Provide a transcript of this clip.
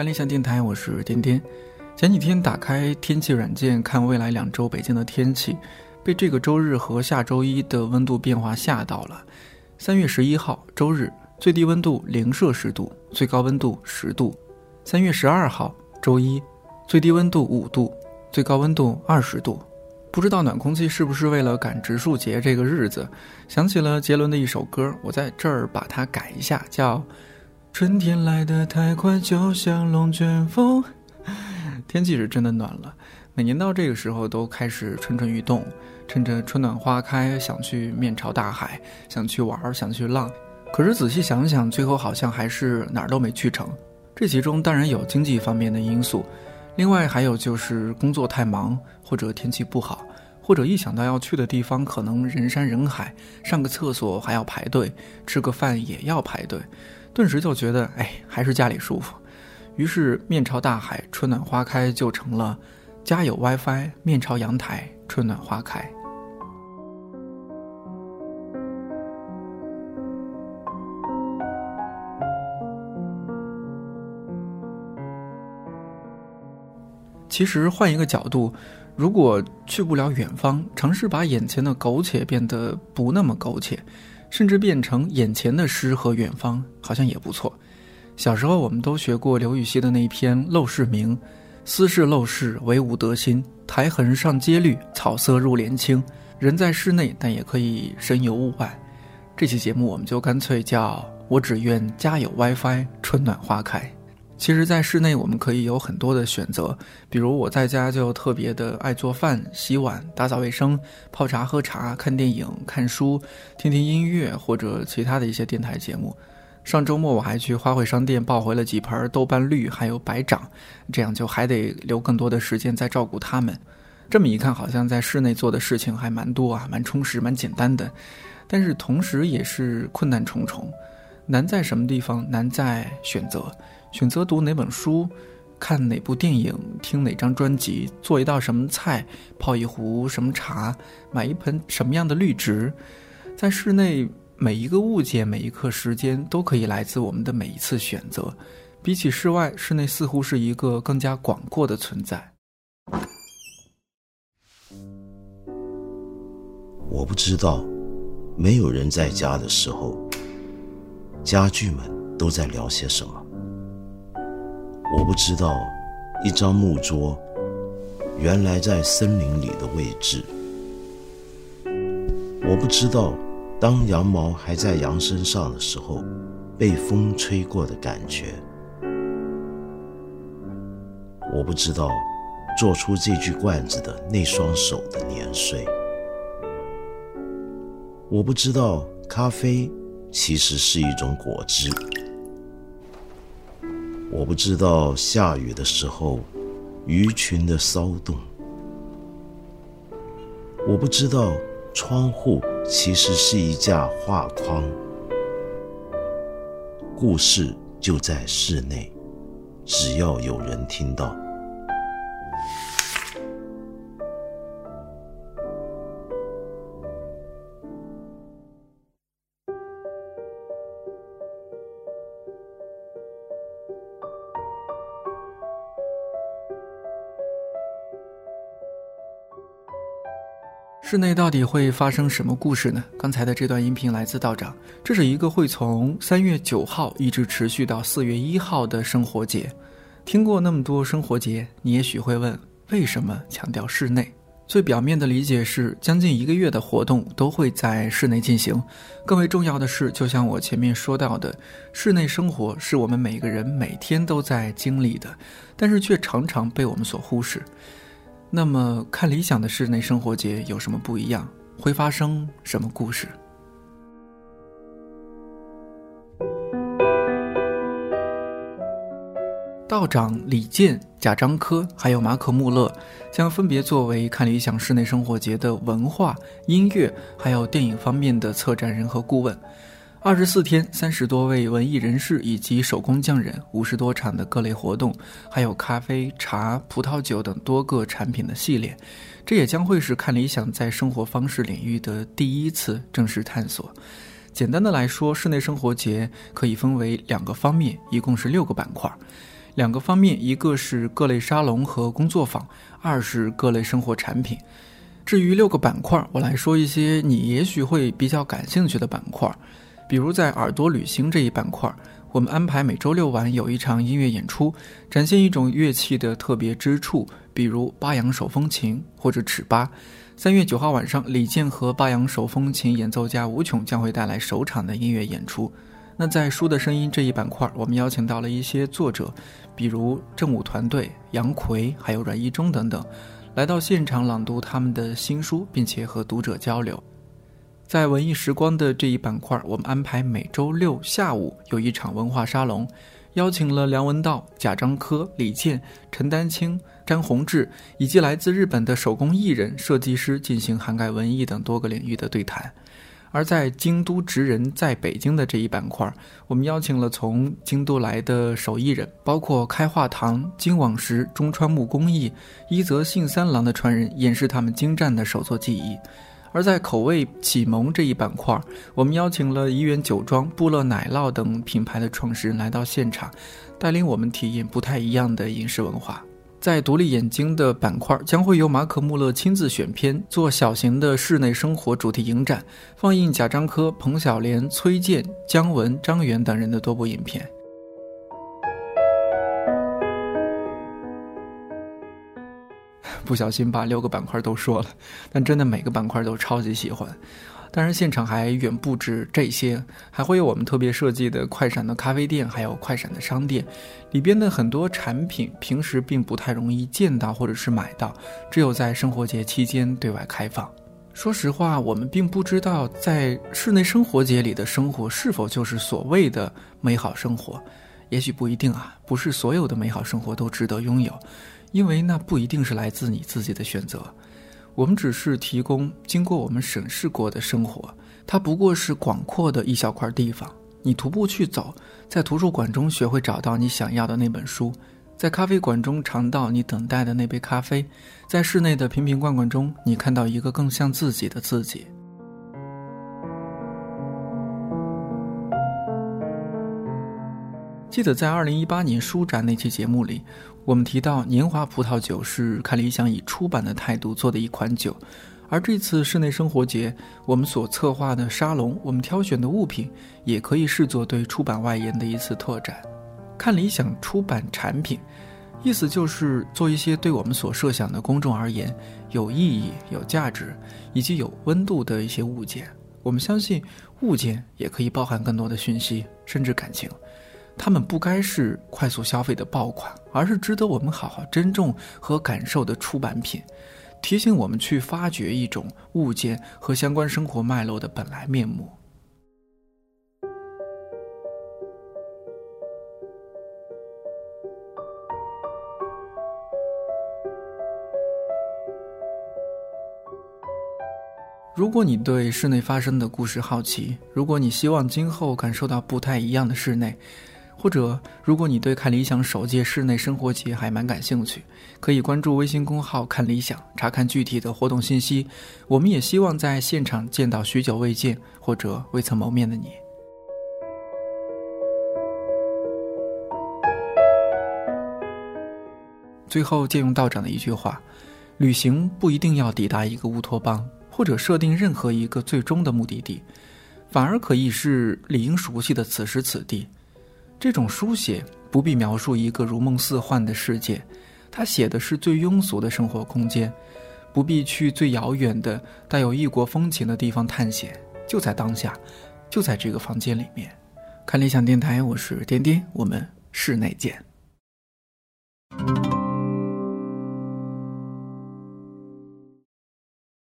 看理想电台，我是天天。前几天打开天气软件看未来两周北京的天气，被这个周日和下周一的温度变化吓到了。三月十一号周日，最低温度零摄氏度，最高温度十度；三月十二号周一，最低温度五度，最高温度二十度。不知道暖空气是不是为了赶植树节这个日子，想起了杰伦的一首歌，我在这儿把它改一下，叫。春天来得太快，就像龙卷风。天气是真的暖了，每年到这个时候都开始蠢蠢欲动，趁着春暖花开，想去面朝大海，想去玩，想去浪。可是仔细想想，最后好像还是哪儿都没去成。这其中当然有经济方面的因素，另外还有就是工作太忙，或者天气不好，或者一想到要去的地方可能人山人海，上个厕所还要排队，吃个饭也要排队。顿时就觉得，哎，还是家里舒服。于是面朝大海，春暖花开就成了家有 WiFi，面朝阳台，春暖花开。其实换一个角度，如果去不了远方，尝试把眼前的苟且变得不那么苟且。甚至变成眼前的诗和远方，好像也不错。小时候我们都学过刘禹锡的那一篇《陋室铭》：“斯是陋室，惟吾德馨。苔痕上阶绿，草色入帘青。人在室内，但也可以神游物外。”这期节目我们就干脆叫我只愿家有 WiFi，春暖花开。其实，在室内我们可以有很多的选择，比如我在家就特别的爱做饭、洗碗、打扫卫生、泡茶、喝茶、看电影、看书、听听音乐或者其他的一些电台节目。上周末我还去花卉商店抱回了几盆豆瓣绿，还有白掌，这样就还得留更多的时间在照顾它们。这么一看，好像在室内做的事情还蛮多啊，蛮充实、蛮简单的，但是同时也是困难重重。难在什么地方？难在选择。选择读哪本书，看哪部电影，听哪张专辑，做一道什么菜，泡一壶什么茶，买一盆什么样的绿植，在室内每一个物件，每一刻时间，都可以来自我们的每一次选择。比起室外，室内似乎是一个更加广阔的存在。我不知道，没有人在家的时候，家具们都在聊些什么。我不知道，一张木桌原来在森林里的位置。我不知道，当羊毛还在羊身上的时候，被风吹过的感觉。我不知道，做出这具罐子的那双手的年岁。我不知道，咖啡其实是一种果汁。我不知道下雨的时候，鱼群的骚动。我不知道窗户其实是一架画框。故事就在室内，只要有人听到。室内到底会发生什么故事呢？刚才的这段音频来自道长，这是一个会从三月九号一直持续到四月一号的生活节。听过那么多生活节，你也许会问，为什么强调室内？最表面的理解是，将近一个月的活动都会在室内进行。更为重要的是，就像我前面说到的，室内生活是我们每个人每天都在经历的，但是却常常被我们所忽视。那么，看理想的室内生活节有什么不一样？会发生什么故事？道长李健、贾樟柯还有马可·穆勒将分别作为看理想室内生活节的文化、音乐还有电影方面的策展人和顾问。二十四天，三十多位文艺人士以及手工匠人，五十多场的各类活动，还有咖啡、茶、葡萄酒等多个产品的系列，这也将会是看理想在生活方式领域的第一次正式探索。简单的来说，室内生活节可以分为两个方面，一共是六个板块。两个方面，一个是各类沙龙和工作坊，二是各类生活产品。至于六个板块，我来说一些你也许会比较感兴趣的板块，比如在耳朵旅行这一板块，我们安排每周六晚有一场音乐演出，展现一种乐器的特别之处，比如巴扬手风琴或者尺八。三月九号晚上，李健和巴扬手风琴演奏家吴琼将会带来首场的音乐演出。那在书的声音这一板块，我们邀请到了一些作者，比如正午团队、杨奎，还有阮一中等等，来到现场朗读他们的新书，并且和读者交流。在文艺时光的这一板块，我们安排每周六下午有一场文化沙龙。邀请了梁文道、贾樟柯、李健、陈丹青、詹宏志以及来自日本的手工艺人、设计师进行涵盖文艺等多个领域的对谈。而在京都职人在北京的这一板块，我们邀请了从京都来的手艺人，包括开化堂、金网石、中川木工艺、伊泽信三郎的传人，演示他们精湛的手作技艺。而在口味启蒙这一板块，我们邀请了怡园酒庄、布乐奶酪等品牌的创始人来到现场，带领我们体验不太一样的饮食文化。在独立眼睛的板块，将会由马可穆勒亲自选片，做小型的室内生活主题影展，放映贾樟柯、彭小莲、崔健、姜文、张元等人的多部影片。不小心把六个板块都说了，但真的每个板块都超级喜欢。当然，现场还远不止这些，还会有我们特别设计的快闪的咖啡店，还有快闪的商店，里边的很多产品平时并不太容易见到或者是买到，只有在生活节期间对外开放。说实话，我们并不知道在室内生活节里的生活是否就是所谓的美好生活，也许不一定啊，不是所有的美好生活都值得拥有。因为那不一定是来自你自己的选择，我们只是提供经过我们审视过的生活，它不过是广阔的一小块地方。你徒步去走，在图书馆中学会找到你想要的那本书，在咖啡馆中尝到你等待的那杯咖啡，在室内的瓶瓶罐罐中，你看到一个更像自己的自己。记得在二零一八年书展那期节目里，我们提到年华葡萄酒是看理想以出版的态度做的一款酒，而这次室内生活节，我们所策划的沙龙，我们挑选的物品，也可以视作对出版外延的一次拓展。看理想出版产品，意思就是做一些对我们所设想的公众而言有意义、有价值以及有温度的一些物件。我们相信，物件也可以包含更多的讯息，甚至感情。他们不该是快速消费的爆款，而是值得我们好好珍重和感受的出版品，提醒我们去发掘一种物件和相关生活脉络的本来面目。如果你对室内发生的故事好奇，如果你希望今后感受到不太一样的室内，或者，如果你对看理想首届室内生活节还蛮感兴趣，可以关注微信公号“看理想”，查看具体的活动信息。我们也希望在现场见到许久未见或者未曾谋面的你。最后，借用道长的一句话：旅行不一定要抵达一个乌托邦，或者设定任何一个最终的目的地，反而可以是理应熟悉的此时此地。这种书写不必描述一个如梦似幻的世界，他写的是最庸俗的生活空间，不必去最遥远的带有异国风情的地方探险，就在当下，就在这个房间里面。看理想电台，我是颠颠，我们室内见。